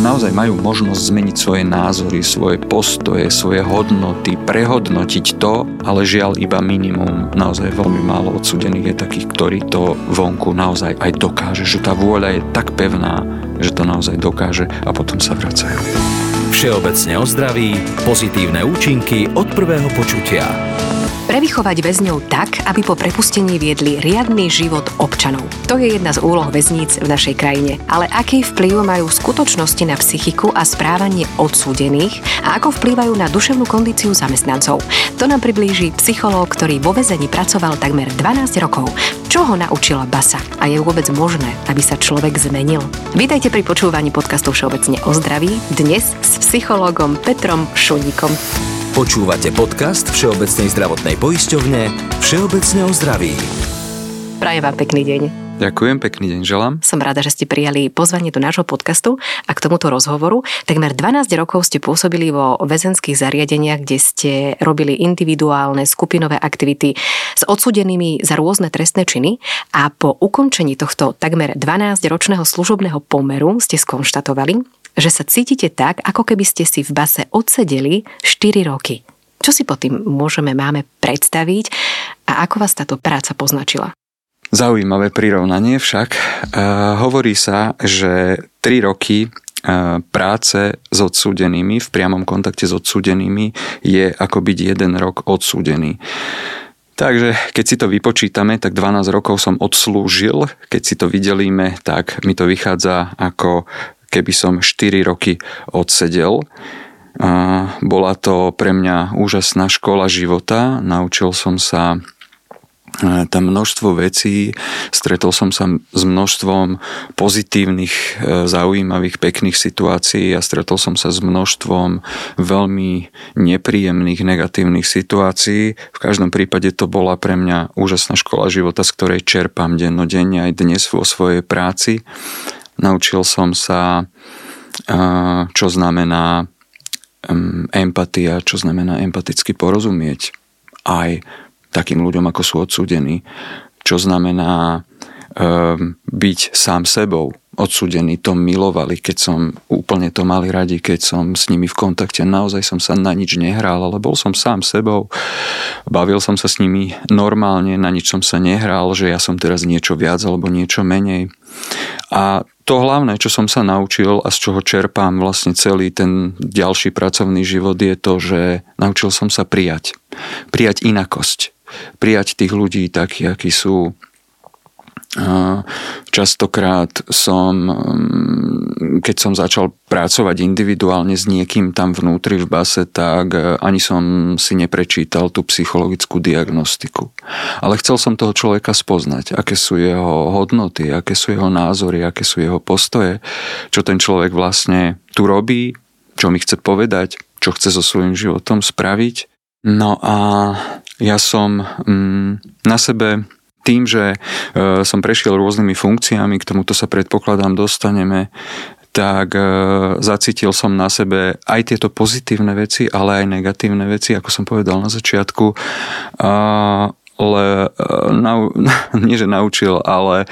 naozaj majú možnosť zmeniť svoje názory, svoje postoje, svoje hodnoty, prehodnotiť to, ale žiaľ iba minimum. Naozaj veľmi málo odsudených je takých, ktorí to vonku naozaj aj dokáže, že tá vôľa je tak pevná, že to naozaj dokáže a potom sa vracajú. Všeobecne o zdraví, pozitívne účinky od prvého počutia. Prevychovať väzňov tak, aby po prepustení viedli riadny život občanov. To je jedna z úloh väzníc v našej krajine. Ale aký vplyv majú skutočnosti na psychiku a správanie odsúdených a ako vplývajú na duševnú kondíciu zamestnancov? To nám priblíži psychológ, ktorý vo väzení pracoval takmer 12 rokov. Čo ho naučila basa? A je vôbec možné, aby sa človek zmenil? Vítajte pri počúvaní podcastu Všeobecne o zdraví, dnes s psychológom Petrom Šuníkom. Počúvate podcast Všeobecnej zdravotnej poisťovne Všeobecne o zdraví. Prajem vám pekný deň. Ďakujem, pekný deň želám. Som rada, že ste prijali pozvanie do nášho podcastu a k tomuto rozhovoru. Takmer 12 rokov ste pôsobili vo väzenských zariadeniach, kde ste robili individuálne skupinové aktivity s odsudenými za rôzne trestné činy a po ukončení tohto takmer 12-ročného služobného pomeru ste skonštatovali, že sa cítite tak, ako keby ste si v base odsedeli 4 roky. Čo si pod tým môžeme, máme predstaviť a ako vás táto práca poznačila? Zaujímavé prirovnanie však. Uh, hovorí sa, že 3 roky uh, práce s odsúdenými, v priamom kontakte s odsúdenými je ako byť jeden rok odsúdený. Takže keď si to vypočítame, tak 12 rokov som odslúžil. Keď si to vydelíme, tak mi to vychádza ako keby som 4 roky odsedel. Bola to pre mňa úžasná škola života. Naučil som sa e, tam množstvo vecí, stretol som sa s množstvom pozitívnych, e, zaujímavých, pekných situácií a stretol som sa s množstvom veľmi nepríjemných, negatívnych situácií. V každom prípade to bola pre mňa úžasná škola života, z ktorej čerpám dennodenne aj dnes vo svojej práci Naučil som sa, čo znamená empatia, čo znamená empaticky porozumieť aj takým ľuďom, ako sú odsúdení, čo znamená byť sám sebou, odsudení to milovali, keď som úplne to mali radi, keď som s nimi v kontakte. Naozaj som sa na nič nehral, ale bol som sám sebou. Bavil som sa s nimi normálne, na nič som sa nehral, že ja som teraz niečo viac alebo niečo menej. A to hlavné, čo som sa naučil a z čoho čerpám vlastne celý ten ďalší pracovný život je to, že naučil som sa prijať. Prijať inakosť. Prijať tých ľudí takí, akí sú Častokrát som, mm, keď som začal pracovať individuálne s niekým tam vnútri v base, tak e, ani som si neprečítal tú psychologickú diagnostiku. Ale chcel som toho človeka spoznať, aké sú jeho hodnoty, aké sú jeho názory, aké sú jeho postoje, čo ten človek vlastne tu robí, čo mi chce povedať, čo chce so svojím životom spraviť. No a ja som mm, na sebe tým, že e, som prešiel rôznymi funkciami, k tomuto sa predpokladám dostaneme, tak e, zacítil som na sebe aj tieto pozitívne veci, ale aj negatívne veci, ako som povedal na začiatku. Ale nau, nie, že naučil, ale e,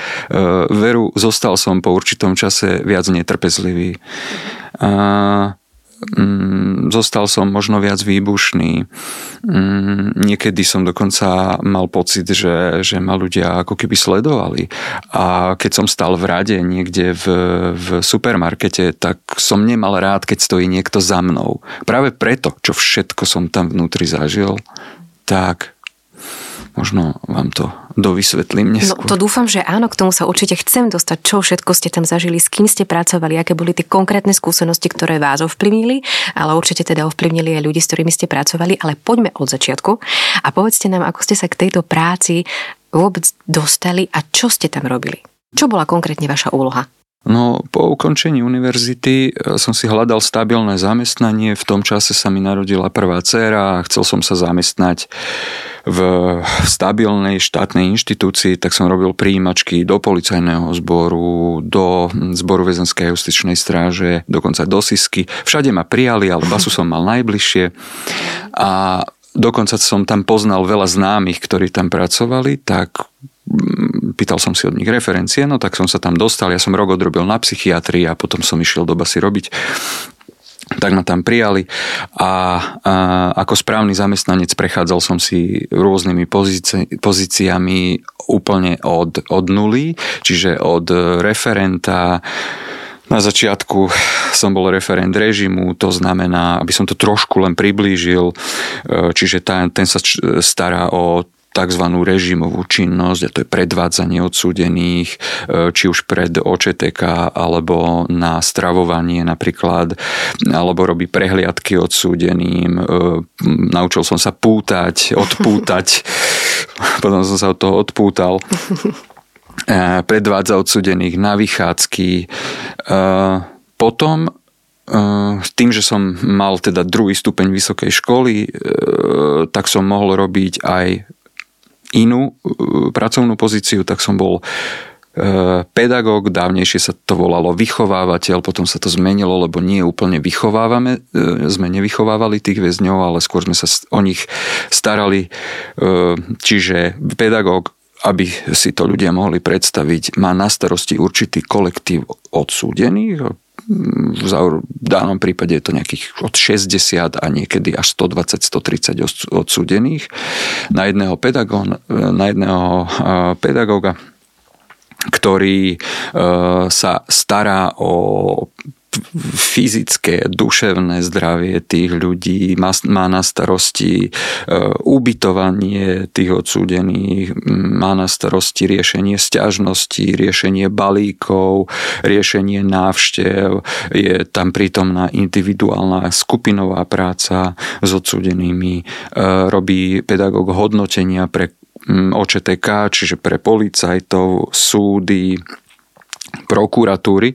veru zostal som po určitom čase viac netrpezlivý. Mm, zostal som možno viac výbušný. Mm, niekedy som dokonca mal pocit, že, že ma ľudia ako keby sledovali. A keď som stal v rade niekde v, v supermarkete, tak som nemal rád, keď stojí niekto za mnou. Práve preto, čo všetko som tam vnútri zažil, tak možno vám to dovysvetlím neskôr. No to dúfam, že áno, k tomu sa určite chcem dostať, čo všetko ste tam zažili, s kým ste pracovali, aké boli tie konkrétne skúsenosti, ktoré vás ovplyvnili, ale určite teda ovplyvnili aj ľudí, s ktorými ste pracovali, ale poďme od začiatku a povedzte nám, ako ste sa k tejto práci vôbec dostali a čo ste tam robili. Čo bola konkrétne vaša úloha? No, po ukončení univerzity e, som si hľadal stabilné zamestnanie. V tom čase sa mi narodila prvá dcéra a chcel som sa zamestnať v stabilnej štátnej inštitúcii, tak som robil príjimačky do policajného zboru, do zboru väzenskej justičnej stráže, dokonca do SISky. Všade ma prijali, ale basu som mal najbližšie. A dokonca som tam poznal veľa známych, ktorí tam pracovali, tak pýtal som si od nich referencie, no tak som sa tam dostal, ja som rok odrobil na psychiatrii a potom som išiel do basy robiť. Tak ma tam prijali a, a ako správny zamestnanec prechádzal som si rôznymi pozíci, pozíciami úplne od, od nuly, čiže od referenta. Na začiatku som bol referent režimu, to znamená, aby som to trošku len priblížil, čiže ten, ten sa stará o tzv. režimovú činnosť, a to je predvádzanie odsúdených, e, či už pred OČTK, alebo na stravovanie napríklad, alebo robí prehliadky odsúdeným. E, naučil som sa pútať, odpútať, potom som sa od toho odpútal e, predvádza odsudených na vychádzky. Potom tým, že som mal teda druhý stupeň vysokej školy, tak som mohol robiť aj inú uh, pracovnú pozíciu, tak som bol uh, pedagóg, dávnejšie sa to volalo vychovávateľ, potom sa to zmenilo, lebo nie úplne vychovávame, uh, sme nevychovávali tých väzňov, ale skôr sme sa o nich starali. Čiže pedagóg, aby si to ľudia mohli predstaviť, má na starosti určitý kolektív odsúdených, v danom prípade je to nejakých od 60 a niekedy až 120-130 odsúdených. Na jedného, pedagóga, na jedného pedagóga ktorý sa stará o fyzické, duševné zdravie tých ľudí, má, má na starosti e, ubytovanie tých odsúdených, má na starosti riešenie sťažností, riešenie balíkov, riešenie návštev, je tam prítomná individuálna skupinová práca s odsúdenými, e, robí pedagóg hodnotenia pre OČTK, čiže pre policajtov, súdy, prokuratúry.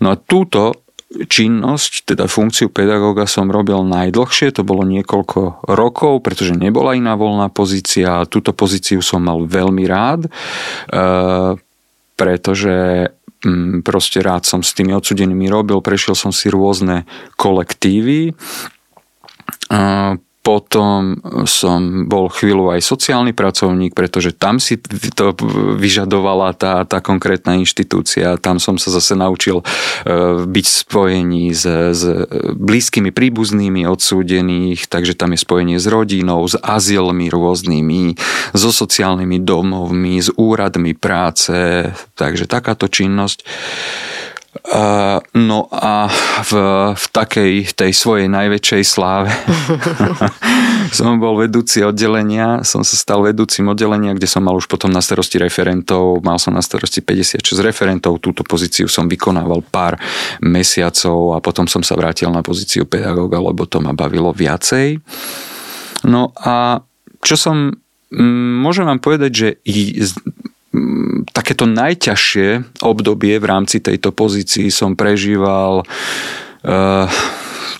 No a túto činnosť, teda funkciu pedagóga som robil najdlhšie, to bolo niekoľko rokov, pretože nebola iná voľná pozícia a túto pozíciu som mal veľmi rád, e, pretože mm, proste rád som s tými odsudenými robil, prešiel som si rôzne kolektívy, e, potom som bol chvíľu aj sociálny pracovník, pretože tam si to vyžadovala tá, tá konkrétna inštitúcia. Tam som sa zase naučil e, byť v spojení s, s blízkymi príbuznými odsúdených, takže tam je spojenie s rodinou, s azylmi rôznymi, so sociálnymi domovmi, s úradmi práce, takže takáto činnosť. Uh, no a v, v takej tej svojej najväčšej sláve som bol vedúci oddelenia, som sa stal vedúcim oddelenia, kde som mal už potom na starosti referentov, mal som na starosti 56 referentov, túto pozíciu som vykonával pár mesiacov a potom som sa vrátil na pozíciu pedagóga, lebo to ma bavilo viacej. No a čo som, môžem vám povedať, že takéto najťažšie obdobie v rámci tejto pozícii som prežíval uh,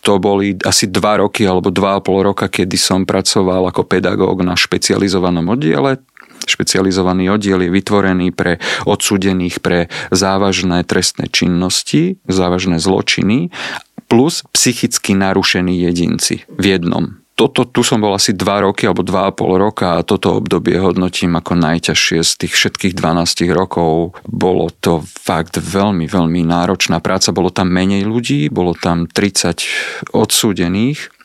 to boli asi dva roky alebo dva a pol roka, kedy som pracoval ako pedagóg na špecializovanom oddiele. Špecializovaný oddiel je vytvorený pre odsúdených pre závažné trestné činnosti, závažné zločiny plus psychicky narušení jedinci v jednom toto, tu som bol asi 2 roky alebo 2,5 roka a toto obdobie hodnotím ako najťažšie z tých všetkých 12 rokov. Bolo to fakt veľmi, veľmi náročná práca. Bolo tam menej ľudí, bolo tam 30 odsúdených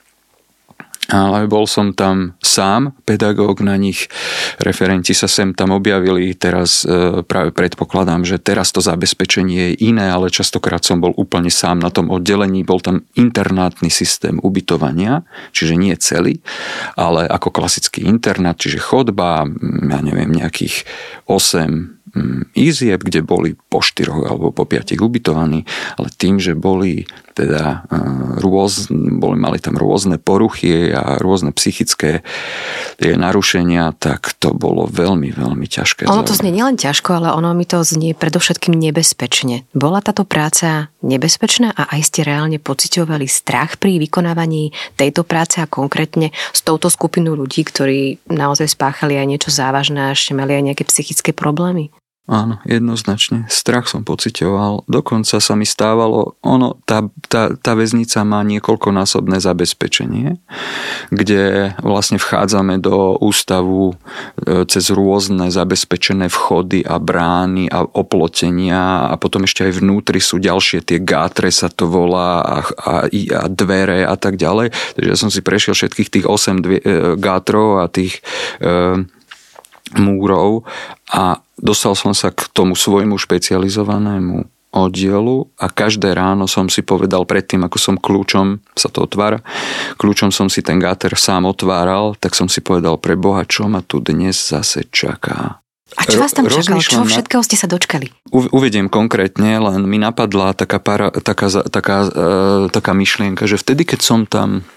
ale bol som tam sám, pedagóg na nich, referenti sa sem tam objavili, teraz e, práve predpokladám, že teraz to zabezpečenie je iné, ale častokrát som bol úplne sám na tom oddelení, bol tam internátny systém ubytovania, čiže nie celý, ale ako klasický internát, čiže chodba, ja neviem, nejakých 8 izieb, kde boli po štyroch alebo po piatich ubytovaní, ale tým, že boli teda e, rôz, boli, mali tam rôzne poruchy a rôzne psychické narušenia, tak to bolo veľmi, veľmi ťažké. Ono to znie nielen ťažko, ale ono mi to znie predovšetkým nebezpečne. Bola táto práca nebezpečná a aj ste reálne pociťovali strach pri vykonávaní tejto práce a konkrétne s touto skupinou ľudí, ktorí naozaj spáchali aj niečo závažné a ešte mali aj nejaké psychické problémy? Áno, jednoznačne. Strach som pocitoval. Dokonca sa mi stávalo, ono, tá, tá, tá väznica má niekoľkonásobné zabezpečenie, kde vlastne vchádzame do ústavu e, cez rôzne zabezpečené vchody a brány a oplotenia a potom ešte aj vnútri sú ďalšie tie gátre sa to volá a, a, a dvere a tak ďalej. Takže ja som si prešiel všetkých tých 8 dvie, e, gátrov a tých e, múrov a dostal som sa k tomu svojmu špecializovanému oddielu a každé ráno som si povedal predtým, ako som kľúčom, sa to otvára, kľúčom som si ten gáter sám otváral, tak som si povedal pre Boha, čo ma tu dnes zase čaká. A čo vás tam čakalo? Čo všetkého ste sa dočkali? Uvediem konkrétne, len mi napadla taká, para, taká, taká, e, taká myšlienka, že vtedy, keď som tam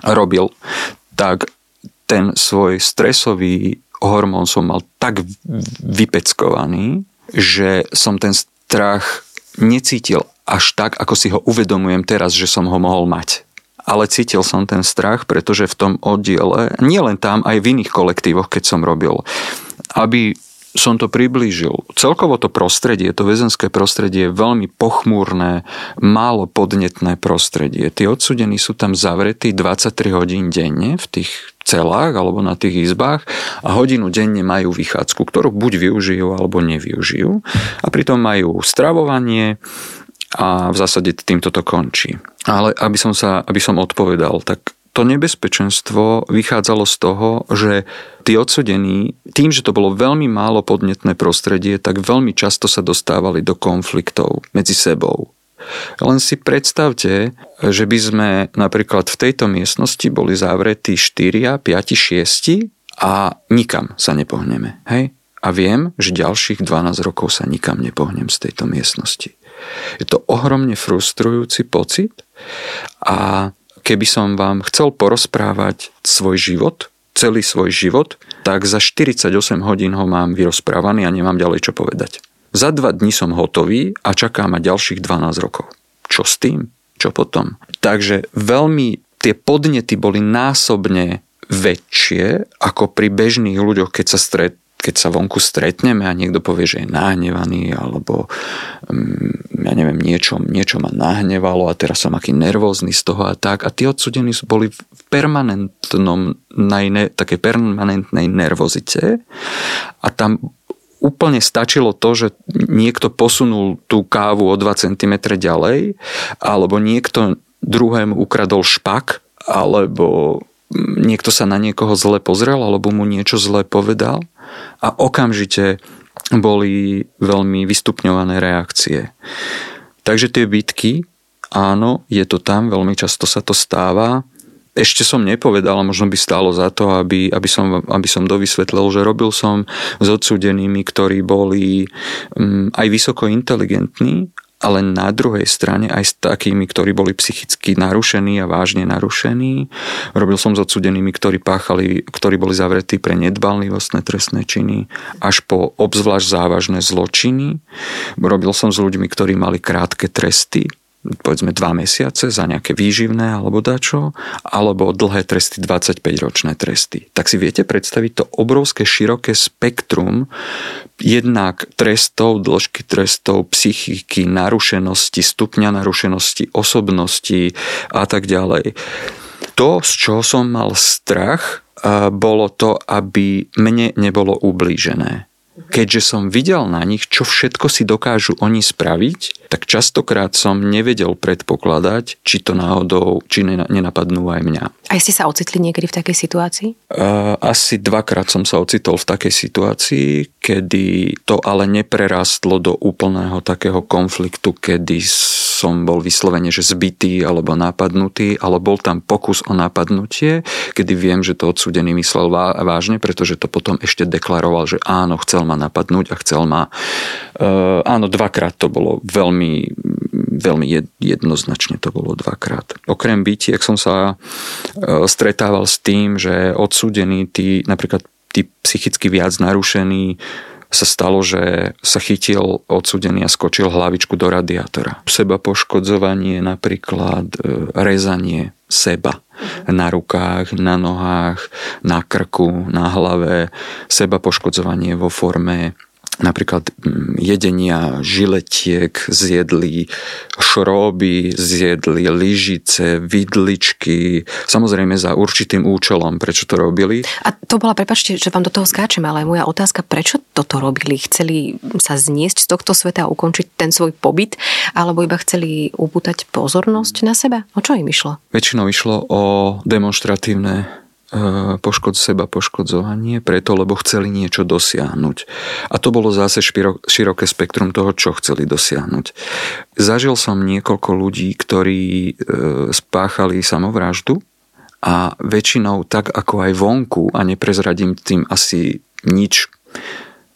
robil, tak ten svoj stresový hormón som mal tak vypeckovaný, že som ten strach necítil až tak, ako si ho uvedomujem teraz, že som ho mohol mať. Ale cítil som ten strach, pretože v tom oddiele, nielen tam, aj v iných kolektívoch, keď som robil, aby som to priblížil. Celkovo to prostredie, to väzenské prostredie je veľmi pochmúrne, málo podnetné prostredie. Tí odsudení sú tam zavretí 23 hodín denne v tých celách alebo na tých izbách a hodinu denne majú vychádzku, ktorú buď využijú alebo nevyužijú. A pritom majú stravovanie, a v zásade týmto to končí. Ale aby som, sa, aby som odpovedal, tak to nebezpečenstvo vychádzalo z toho, že tí odsudení, tým, že to bolo veľmi málo podnetné prostredie, tak veľmi často sa dostávali do konfliktov medzi sebou. Len si predstavte, že by sme napríklad v tejto miestnosti boli zavretí 4, 5, 6 a nikam sa nepohneme. Hej? A viem, že ďalších 12 rokov sa nikam nepohnem z tejto miestnosti. Je to ohromne frustrujúci pocit a keby som vám chcel porozprávať svoj život, celý svoj život, tak za 48 hodín ho mám vyrozprávaný a nemám ďalej čo povedať. Za dva dní som hotový a čaká ma ďalších 12 rokov. Čo s tým? Čo potom? Takže veľmi tie podnety boli násobne väčšie ako pri bežných ľuďoch, keď sa stret, keď sa vonku stretneme a niekto povie, že je nahnevaný alebo mm, ja neviem, niečo, niečo ma nahnevalo a teraz som aký nervózny z toho a tak. A tí odsudení boli v permanentnom, najne, také permanentnej nervozite a tam úplne stačilo to, že niekto posunul tú kávu o 2 cm ďalej alebo niekto druhému ukradol špak alebo niekto sa na niekoho zle pozrel alebo mu niečo zle povedal a okamžite boli veľmi vystupňované reakcie. Takže tie bitky, áno, je to tam, veľmi často sa to stáva. Ešte som nepovedal, a možno by stálo za to, aby, aby, som, aby som dovysvetlil, že robil som s odsudenými, ktorí boli um, aj vysoko inteligentní, ale na druhej strane aj s takými, ktorí boli psychicky narušení a vážne narušení. Robil som s odsudenými, ktorí páchali, ktorí boli zavretí pre nedbalnivostné trestné činy, až po obzvlášť závažné zločiny. Robil som s ľuďmi, ktorí mali krátke tresty, povedzme dva mesiace za nejaké výživné alebo dačo, alebo dlhé tresty, 25-ročné tresty. Tak si viete predstaviť to obrovské široké spektrum jednak trestov, dĺžky trestov, psychiky, narušenosti, stupňa narušenosti, osobnosti a tak ďalej. To, z čoho som mal strach, bolo to, aby mne nebolo ublížené keďže som videl na nich, čo všetko si dokážu oni spraviť, tak častokrát som nevedel predpokladať, či to náhodou, či nenapadnú aj mňa. A ste sa ocitli niekedy v takej situácii? Uh, asi dvakrát som sa ocitol v takej situácii, kedy to ale neprerastlo do úplného takého konfliktu, kedy som bol vyslovene, že zbytý alebo napadnutý, ale bol tam pokus o napadnutie, kedy viem, že to odsudený myslel vážne, pretože to potom ešte deklaroval, že áno, chcel ma napadnúť a chcel ma... Uh, áno, dvakrát to bolo veľmi, veľmi jednoznačne to bolo dvakrát. Okrem bytí, ak som sa uh, stretával s tým, že odsúdení, tí, napríklad tí psychicky viac narušení, sa stalo, že sa chytil odsudený a skočil hlavičku do radiátora. Seba poškodzovanie, napríklad e, rezanie seba. Na rukách, na nohách, na krku, na hlave, seba poškodzovanie vo forme napríklad mm, jedenia žiletiek, zjedli šróby, zjedli lyžice, vidličky, samozrejme za určitým účelom, prečo to robili. A to bola, prepačte, že vám do toho skáčem, ale moja otázka, prečo toto robili? Chceli sa zniesť z tohto sveta a ukončiť ten svoj pobyt, alebo iba chceli upútať pozornosť na seba? O čo im išlo? Väčšinou išlo o demonstratívne poškod seba poškodzovanie, preto lebo chceli niečo dosiahnuť. A to bolo zase široké spektrum toho, čo chceli dosiahnuť. Zažil som niekoľko ľudí, ktorí eh, spáchali samovraždu a väčšinou tak ako aj vonku, a neprezradím tým asi nič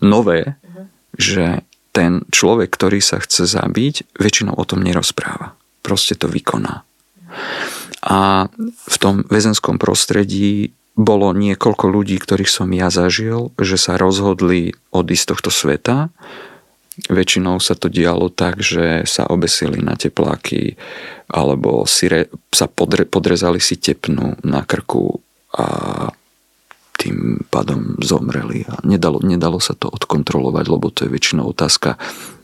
nové, že ten človek, ktorý sa chce zabiť, väčšinou o tom nerozpráva. Proste to vykoná. A v tom väzenskom prostredí bolo niekoľko ľudí, ktorých som ja zažil, že sa rozhodli odísť z tohto sveta. Väčšinou sa to dialo tak, že sa obesili na tepláky alebo si re, sa podre, podrezali si tepnu na krku a tým pádom zomreli. A nedalo, nedalo sa to odkontrolovať, lebo to je väčšinou otázka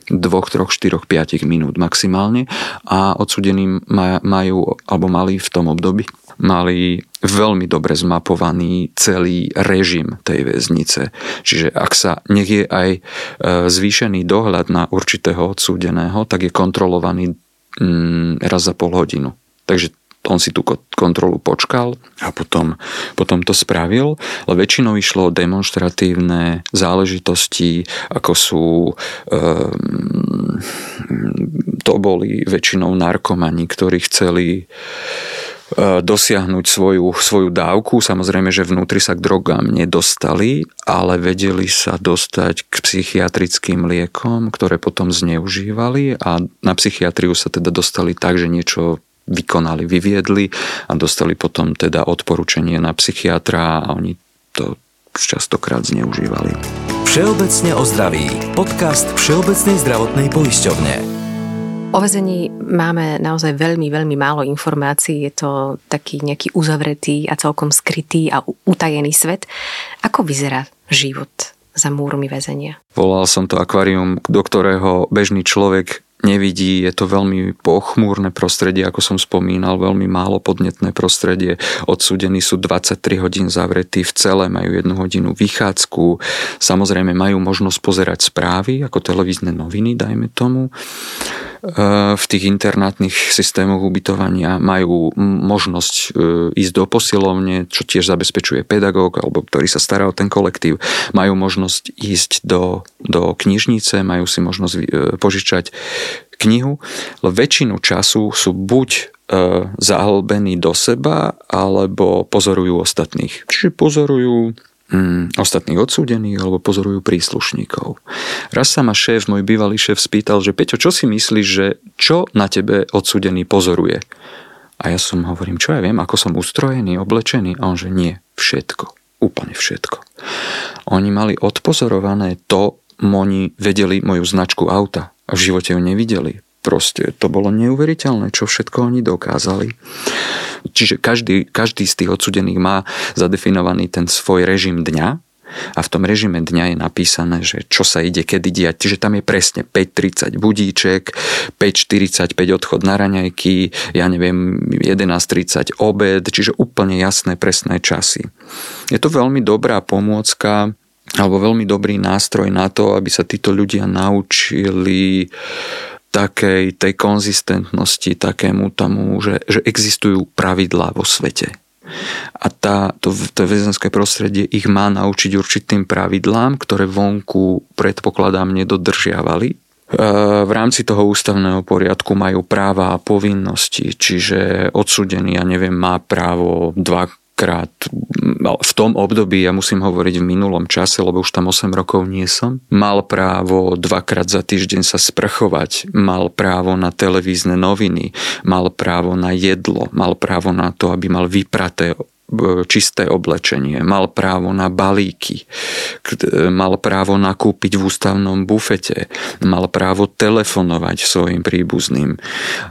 dvoch, troch, štyroch, piatich minút maximálne a odsudení majú, alebo mali v tom období, mali veľmi dobre zmapovaný celý režim tej väznice. Čiže ak sa nech je aj e, zvýšený dohľad na určitého odsúdeného, tak je kontrolovaný mm, raz za pol hodinu. Takže on si tú kontrolu počkal a potom, potom to spravil, ale väčšinou išlo o demonstratívne záležitosti, ako sú um, to boli väčšinou narkomani, ktorí chceli e, dosiahnuť svoju, svoju dávku. Samozrejme, že vnútri sa k drogám nedostali, ale vedeli sa dostať k psychiatrickým liekom, ktoré potom zneužívali a na psychiatriu sa teda dostali tak, že niečo vykonali, vyviedli a dostali potom teda odporúčanie na psychiatra a oni to častokrát zneužívali. Všeobecne o zdraví. Podcast Všeobecnej zdravotnej poisťovne. O vezení máme naozaj veľmi, veľmi málo informácií. Je to taký nejaký uzavretý a celkom skrytý a utajený svet. Ako vyzerá život za múrmi väzenia? Volal som to akvárium, do ktorého bežný človek nevidí, je to veľmi pochmúrne prostredie, ako som spomínal, veľmi málo podnetné prostredie. Odsúdení sú 23 hodín zavretí v celé, majú jednu hodinu vychádzku, samozrejme majú možnosť pozerať správy, ako televízne noviny, dajme tomu v tých internátnych systémoch ubytovania majú možnosť e, ísť do posilovne, čo tiež zabezpečuje pedagóg, alebo ktorý sa stará o ten kolektív. Majú možnosť ísť do, do knižnice, majú si možnosť e, požičať knihu, väčšinu času sú buď zahlbení do seba, alebo pozorujú ostatných. Čiže pozorujú mm, ostatných odsúdených alebo pozorujú príslušníkov. Raz sa ma šéf, môj bývalý šéf spýtal, že Peťo, čo si myslíš, že čo na tebe odsúdený pozoruje? A ja som hovorím, čo ja viem, ako som ustrojený, oblečený? A on, že nie, všetko. Úplne všetko. Oni mali odpozorované to, oni vedeli moju značku auta a v živote ju nevideli. Proste to bolo neuveriteľné, čo všetko oni dokázali. Čiže každý, každý z tých odsudených má zadefinovaný ten svoj režim dňa a v tom režime dňa je napísané, že čo sa ide kedy diať. Čiže tam je presne 5.30 budíček, 5.45 odchod na raňajky, ja neviem, 11.30 obed, čiže úplne jasné, presné časy. Je to veľmi dobrá pomôcka alebo veľmi dobrý nástroj na to, aby sa títo ľudia naučili takej tej konzistentnosti, takému tomu, že, že existujú pravidlá vo svete. A tá, to, to väzenské prostredie ich má naučiť určitým pravidlám, ktoré vonku predpokladám nedodržiavali. E, v rámci toho ústavného poriadku majú práva a povinnosti, čiže odsudený, ja neviem, má právo dva dvakrát v tom období, ja musím hovoriť v minulom čase, lebo už tam 8 rokov nie som, mal právo dvakrát za týždeň sa sprchovať, mal právo na televízne noviny, mal právo na jedlo, mal právo na to, aby mal vypraté čisté oblečenie, mal právo na balíky, mal právo nakúpiť v ústavnom bufete, mal právo telefonovať svojim príbuzným.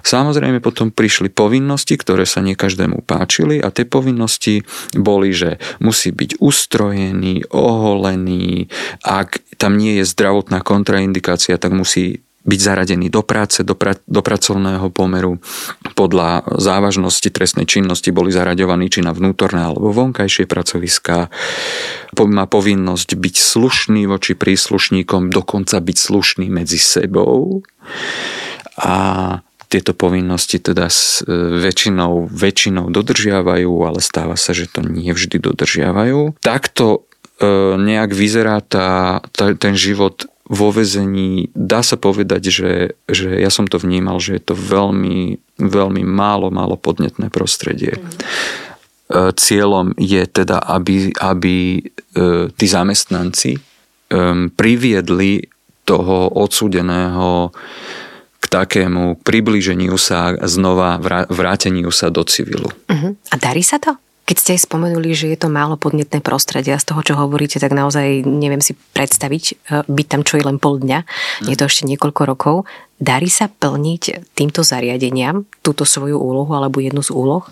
Samozrejme potom prišli povinnosti, ktoré sa nie každému páčili a tie povinnosti boli, že musí byť ustrojený, oholený, ak tam nie je zdravotná kontraindikácia, tak musí byť zaradený do práce, do, pra, do pracovného pomeru. Podľa závažnosti trestnej činnosti boli zaraďovaní či na vnútorné alebo vonkajšie pracoviská. Má povinnosť byť slušný voči príslušníkom, dokonca byť slušný medzi sebou. A tieto povinnosti teda s e, väčšinou, väčšinou dodržiavajú, ale stáva sa, že to nie vždy dodržiavajú. Takto e, nejak vyzerá tá, tá, ten život vo vezení dá sa povedať, že, že ja som to vnímal, že je to veľmi, veľmi málo, málo podnetné prostredie. Mm. Cieľom je teda, aby, aby e, tí zamestnanci priviedli toho odsúdeného k takému priblíženiu sa, znova vráteniu sa do civilu. Uh-huh. A darí sa to? Keď ste aj spomenuli, že je to málo podnetné prostredie a z toho, čo hovoríte, tak naozaj neviem si predstaviť e, byť tam čo je len pol dňa, je to ešte niekoľko rokov. Darí sa plniť týmto zariadeniam túto svoju úlohu alebo jednu z úloh?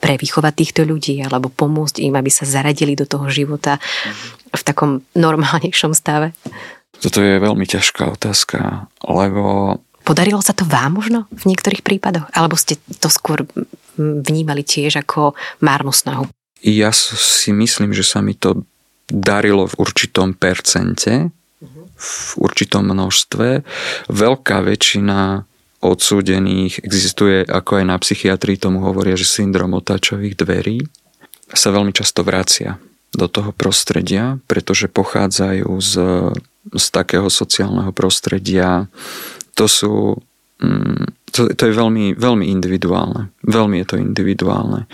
pre vychovať týchto ľudí alebo pomôcť im, aby sa zaradili do toho života v takom normálnejšom stave? Toto je veľmi ťažká otázka, lebo Podarilo sa to vám možno v niektorých prípadoch? Alebo ste to skôr vnímali tiež ako márnu snahu? Ja si myslím, že sa mi to darilo v určitom percente, v určitom množstve. Veľká väčšina odsúdených existuje, ako aj na psychiatrii tomu hovoria, že syndrom otáčových dverí sa veľmi často vracia do toho prostredia, pretože pochádzajú z, z takého sociálneho prostredia. To sú mm, to, to je veľmi, veľmi individuálne. Veľmi je to individuálne.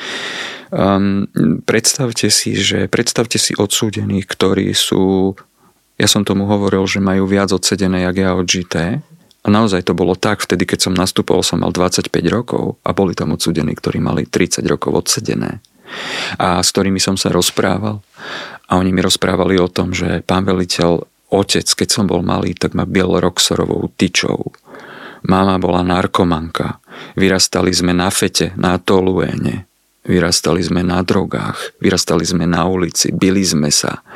Um, predstavte si, že predstavte si odsúdených, ktorí sú, ja som tomu hovoril, že majú viac odsedené, jak ja odžité. A naozaj to bolo tak, vtedy, keď som nastúpol, som mal 25 rokov a boli tam odsúdení, ktorí mali 30 rokov odsedené. A s ktorými som sa rozprával. A oni mi rozprávali o tom, že pán veliteľ, otec, keď som bol malý, tak ma biel roxorovou tyčou Mama bola narkomanka. Vyrastali sme na fete, na toluéne. Vyrastali sme na drogách. Vyrastali sme na ulici. Bili sme sa.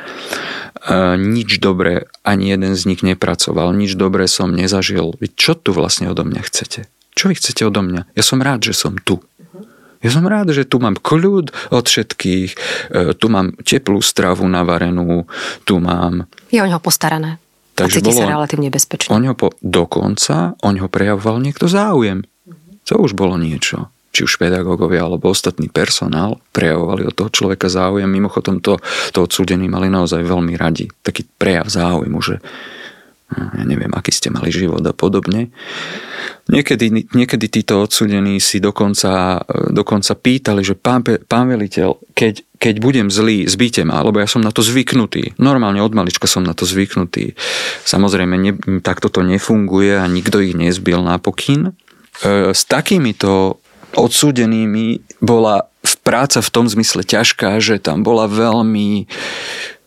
E, nič dobré ani jeden z nich nepracoval. Nič dobré som nezažil. Čo tu vlastne odo mňa chcete? Čo vy chcete odo mňa? Ja som rád, že som tu. Ja som rád, že tu mám kľud od všetkých, e, tu mám teplú stravu navarenú, tu mám... Je o neho postarané. Takže a bolo, sa relatívne bezpečne. O ňo po, dokonca, o ňo prejavoval niekto záujem. To už bolo niečo. Či už pedagógovia alebo ostatný personál prejavovali od toho človeka záujem. Mimochodom to, to odsúdení mali naozaj veľmi radi. Taký prejav záujmu, že ja neviem, aký ste mali život a podobne. Niekedy, niekedy títo odsudení si dokonca, dokonca pýtali, že pán, pán veliteľ, keď, keď budem zlý, zbíte ma, lebo ja som na to zvyknutý. Normálne od malička som na to zvyknutý. Samozrejme, ne, takto to nefunguje a nikto ich nezbil na pokyn. E, s takýmito odsúdenými bola práca v tom zmysle ťažká, že tam bola veľmi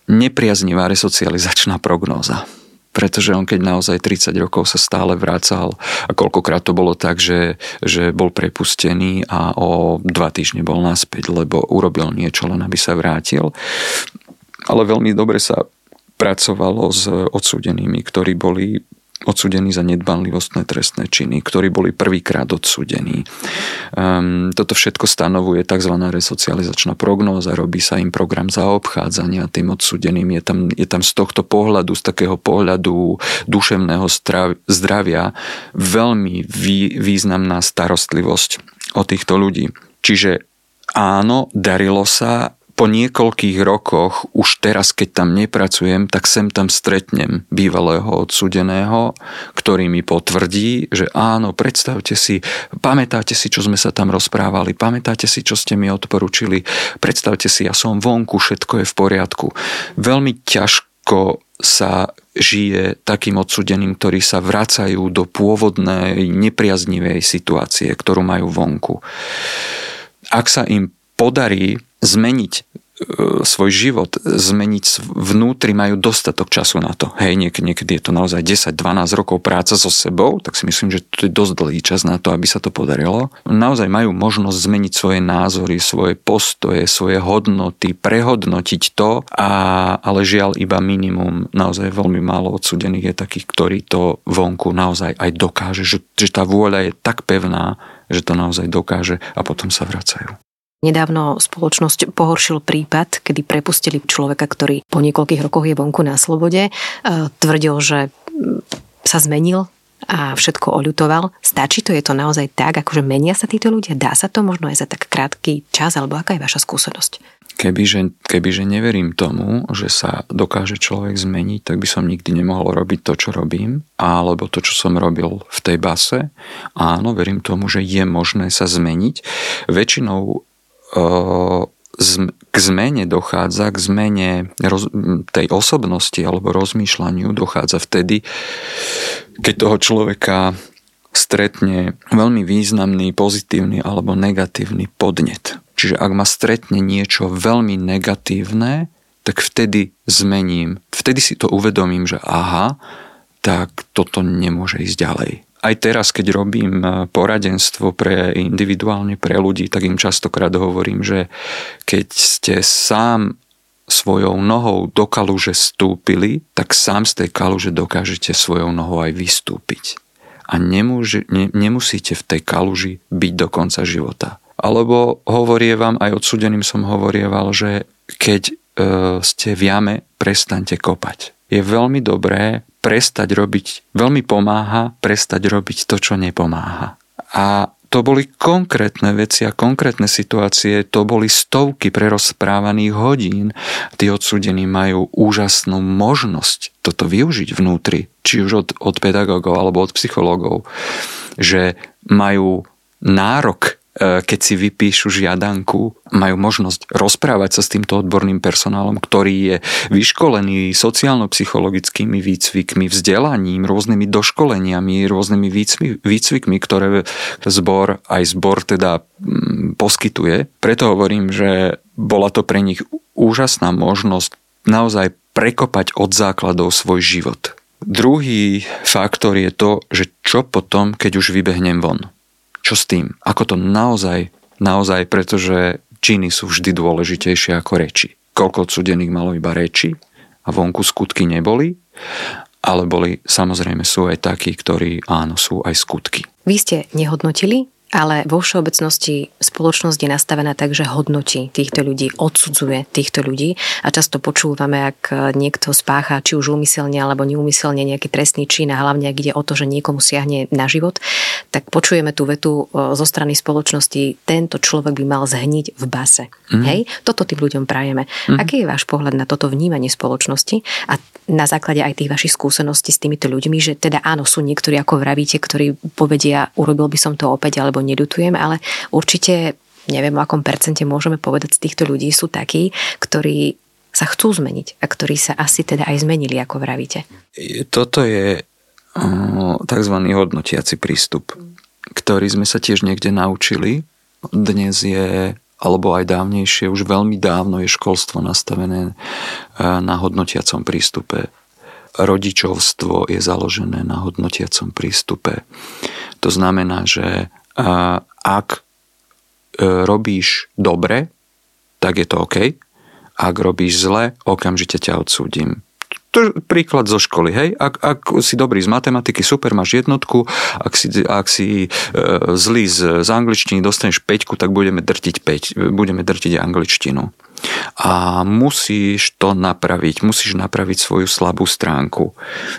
nepriaznivá resocializačná prognóza pretože on keď naozaj 30 rokov sa stále vracal a koľkokrát to bolo tak, že, že bol prepustený a o dva týždne bol naspäť, lebo urobil niečo, len aby sa vrátil. Ale veľmi dobre sa pracovalo s odsúdenými, ktorí boli odsudení za nedbanlivostné trestné činy, ktorí boli prvýkrát odsudení. Um, toto všetko stanovuje tzv. resocializačná prognóza, robí sa im program zaobchádzania tým odsudeným. Je tam, je tam z tohto pohľadu, z takého pohľadu duševného zdravia veľmi vý, významná starostlivosť o týchto ľudí. Čiže áno, darilo sa po niekoľkých rokoch, už teraz, keď tam nepracujem, tak sem tam stretnem bývalého odsudeného, ktorý mi potvrdí, že áno, predstavte si, pamätáte si, čo sme sa tam rozprávali, pamätáte si, čo ste mi odporučili, predstavte si, ja som vonku, všetko je v poriadku. Veľmi ťažko sa žije takým odsudeným, ktorí sa vracajú do pôvodnej nepriaznivej situácie, ktorú majú vonku. Ak sa im podarí zmeniť E, svoj život zmeniť vnútri, majú dostatok času na to. Hej, niek- niekedy je to naozaj 10-12 rokov práca so sebou, tak si myslím, že to je dosť dlhý čas na to, aby sa to podarilo. Naozaj majú možnosť zmeniť svoje názory, svoje postoje, svoje hodnoty, prehodnotiť to, a, ale žiaľ iba minimum, naozaj veľmi málo odsudených je takých, ktorí to vonku naozaj aj dokáže, že, že tá vôľa je tak pevná, že to naozaj dokáže a potom sa vracajú. Nedávno spoločnosť pohoršil prípad, kedy prepustili človeka, ktorý po niekoľkých rokoch je vonku na slobode. E, tvrdil, že mm, sa zmenil a všetko oľutoval. Stačí to? Je to naozaj tak? Akože menia sa títo ľudia? Dá sa to možno aj za tak krátky čas? Alebo aká je vaša skúsenosť? Kebyže, kebyže neverím tomu, že sa dokáže človek zmeniť, tak by som nikdy nemohol robiť to, čo robím, alebo to, čo som robil v tej base. Áno, verím tomu, že je možné sa zmeniť. Väčšinou k zmene dochádza, k zmene tej osobnosti alebo rozmýšľaniu dochádza vtedy, keď toho človeka stretne veľmi významný pozitívny alebo negatívny podnet. Čiže ak ma stretne niečo veľmi negatívne, tak vtedy zmením, vtedy si to uvedomím, že aha, tak toto nemôže ísť ďalej aj teraz, keď robím e, poradenstvo pre individuálne pre ľudí, tak im častokrát hovorím, že keď ste sám svojou nohou do kaluže stúpili, tak sám z tej kaluže dokážete svojou nohou aj vystúpiť. A nemôže, ne, nemusíte v tej kaluži byť do konca života. Alebo hovorievam, aj odsudeným som hovorieval, že keď e, ste v jame, prestaňte kopať. Je veľmi dobré prestať robiť, veľmi pomáha prestať robiť to, čo nepomáha. A to boli konkrétne veci a konkrétne situácie, to boli stovky prerozprávaných hodín. Tí odsudení majú úžasnú možnosť toto využiť vnútri, či už od, od pedagógov alebo od psychológov, že majú nárok keď si vypíšu žiadanku, majú možnosť rozprávať sa s týmto odborným personálom, ktorý je vyškolený sociálno-psychologickými výcvikmi, vzdelaním, rôznymi doškoleniami, rôznymi výcvikmi, ktoré zbor, aj zbor teda mm, poskytuje. Preto hovorím, že bola to pre nich úžasná možnosť naozaj prekopať od základov svoj život. Druhý faktor je to, že čo potom, keď už vybehnem von čo s tým? Ako to naozaj, naozaj, pretože činy sú vždy dôležitejšie ako reči. Koľko odsudených malo iba reči a vonku skutky neboli, ale boli, samozrejme sú aj takí, ktorí áno, sú aj skutky. Vy ste nehodnotili ale vo všeobecnosti spoločnosť je nastavená tak, že hodnotí týchto ľudí, odsudzuje týchto ľudí a často počúvame, ak niekto spácha či už úmyselne alebo neúmyselne nejaký trestný čin a hlavne ak ide o to, že niekomu siahne na život, tak počujeme tú vetu e, zo strany spoločnosti, tento človek by mal zhniť v base. Mm. Hej? Toto tým ľuďom prajeme. Mm. Aký je váš pohľad na toto vnímanie spoločnosti a na základe aj tých vašich skúseností s týmito ľuďmi, že teda áno, sú niektorí, ako vravíte, ktorí povedia, urobil by som to opäť alebo nedutujem, ale určite neviem, o akom percente môžeme povedať z týchto ľudí sú takí, ktorí sa chcú zmeniť a ktorí sa asi teda aj zmenili, ako vravíte. Toto je tzv. hodnotiaci prístup, ktorý sme sa tiež niekde naučili. Dnes je alebo aj dávnejšie, už veľmi dávno je školstvo nastavené e, na hodnotiacom prístupe. Rodičovstvo je založené na hodnotiacom prístupe. To znamená, že ak e, robíš dobre, tak je to OK. Ak robíš zle, okamžite ťa odsúdim. To je príklad zo školy, hej? Ak, ak si dobrý z matematiky, super, máš jednotku, ak si, ak si e, zlý z, z angličtiny, dostaneš peťku, tak budeme drtiť, peť, budeme drtiť angličtinu. A musíš to napraviť, musíš napraviť svoju slabú stránku.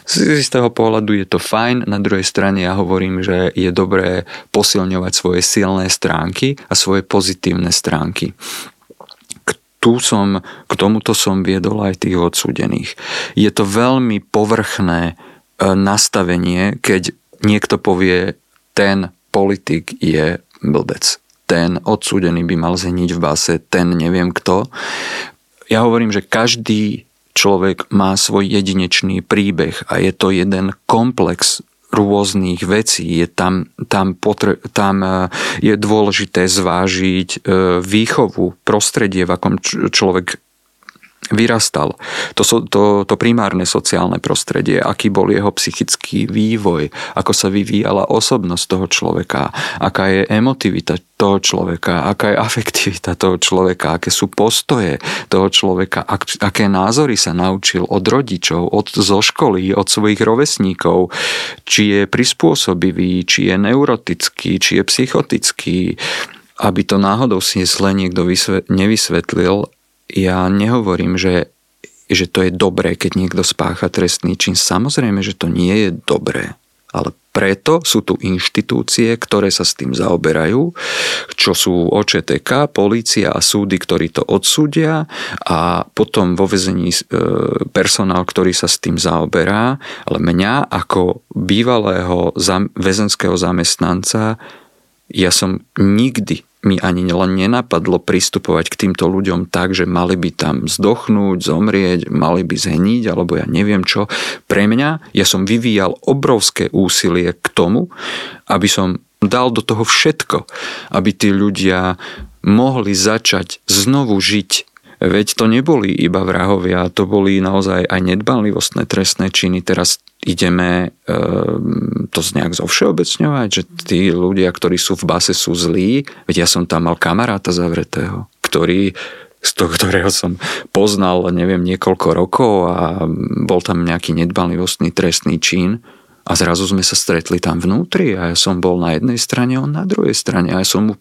Z istého pohľadu je to fajn, na druhej strane ja hovorím, že je dobré posilňovať svoje silné stránky a svoje pozitívne stránky tu som, k tomuto som viedol aj tých odsúdených. Je to veľmi povrchné e, nastavenie, keď niekto povie, ten politik je blbec. Ten odsúdený by mal zhniť v base, ten neviem kto. Ja hovorím, že každý človek má svoj jedinečný príbeh a je to jeden komplex rôznych vecí. Je tam, tam, potre, tam e, je dôležité zvážiť e, výchovu, prostredie, v akom človek vyrastal. To, to, to primárne sociálne prostredie, aký bol jeho psychický vývoj, ako sa vyvíjala osobnosť toho človeka, aká je emotivita toho človeka, aká je afektivita toho človeka, aké sú postoje toho človeka, ak, aké názory sa naučil od rodičov, od, zo školy, od svojich rovesníkov, či je prispôsobivý, či je neurotický, či je psychotický, aby to náhodou si zle niekto nevysvetlil ja nehovorím, že, že to je dobré, keď niekto spácha trestný čin. Samozrejme, že to nie je dobré. Ale preto sú tu inštitúcie, ktoré sa s tým zaoberajú, čo sú OČTK, polícia a súdy, ktorí to odsúdia a potom vo vezení e, personál, ktorý sa s tým zaoberá. Ale mňa ako bývalého väzenského zamestnanca ja som nikdy mi ani len nenapadlo pristupovať k týmto ľuďom tak, že mali by tam zdochnúť, zomrieť, mali by zhniť, alebo ja neviem čo. Pre mňa, ja som vyvíjal obrovské úsilie k tomu, aby som dal do toho všetko, aby tí ľudia mohli začať znovu žiť Veď to neboli iba vrahovia, to boli naozaj aj nedbanlivostné trestné činy. Teraz ideme e, to nejak zovšeobecňovať, že tí ľudia, ktorí sú v base, sú zlí. Veď ja som tam mal kamaráta zavretého, ktorý z toho, ktorého som poznal, neviem, niekoľko rokov a bol tam nejaký nedbanlivostný trestný čin a zrazu sme sa stretli tam vnútri a ja som bol na jednej strane, on na druhej strane a ja som mu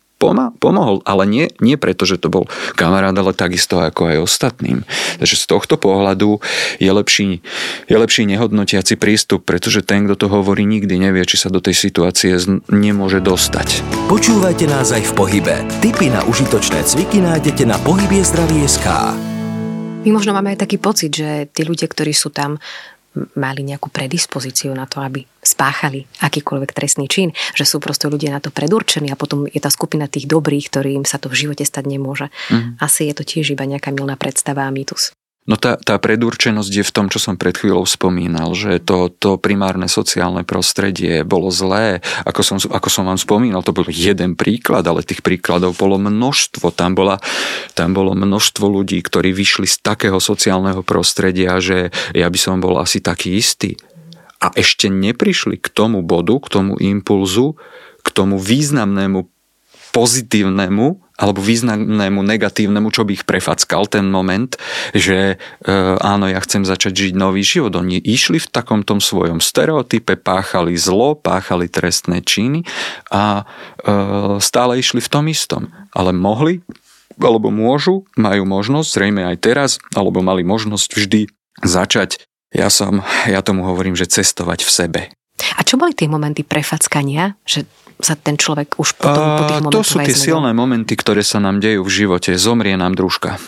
pomohol, ale nie, nie preto, že to bol kamarát, ale takisto ako aj ostatným. Takže z tohto pohľadu je lepší, je lepší nehodnotiaci prístup, pretože ten, kto to hovorí, nikdy nevie, či sa do tej situácie nemôže dostať. Počúvajte nás aj v pohybe. Tipy na užitočné cviky nájdete na SK. My možno máme aj taký pocit, že tí ľudia, ktorí sú tam, mali nejakú predispozíciu na to, aby spáchali akýkoľvek trestný čin, že sú proste ľudia na to predurčení a potom je tá skupina tých dobrých, ktorým sa to v živote stať nemôže. Mm. Asi je to tiež iba nejaká milná predstava a mýtus. No tá, tá predurčenosť je v tom, čo som pred chvíľou spomínal, že to, to primárne sociálne prostredie bolo zlé. Ako som, ako som vám spomínal, to bol jeden príklad, ale tých príkladov bolo množstvo. Tam, bola, tam bolo množstvo ľudí, ktorí vyšli z takého sociálneho prostredia, že ja by som bol asi taký istý. A ešte neprišli k tomu bodu, k tomu impulzu, k tomu významnému pozitívnemu alebo významnému negatívnemu, čo by ich prefackal ten moment, že e, áno, ja chcem začať žiť nový život. Oni išli v takom tom svojom stereotype, páchali zlo, páchali trestné činy a e, stále išli v tom istom. Ale mohli, alebo môžu, majú možnosť, zrejme aj teraz, alebo mali možnosť vždy začať, ja som, ja tomu hovorím, že cestovať v sebe. A čo boli tie momenty prefackania, že sa ten človek už potom po tých momentoch To sú tie silné momenty, ktoré sa nám dejú v živote. Zomrie nám družka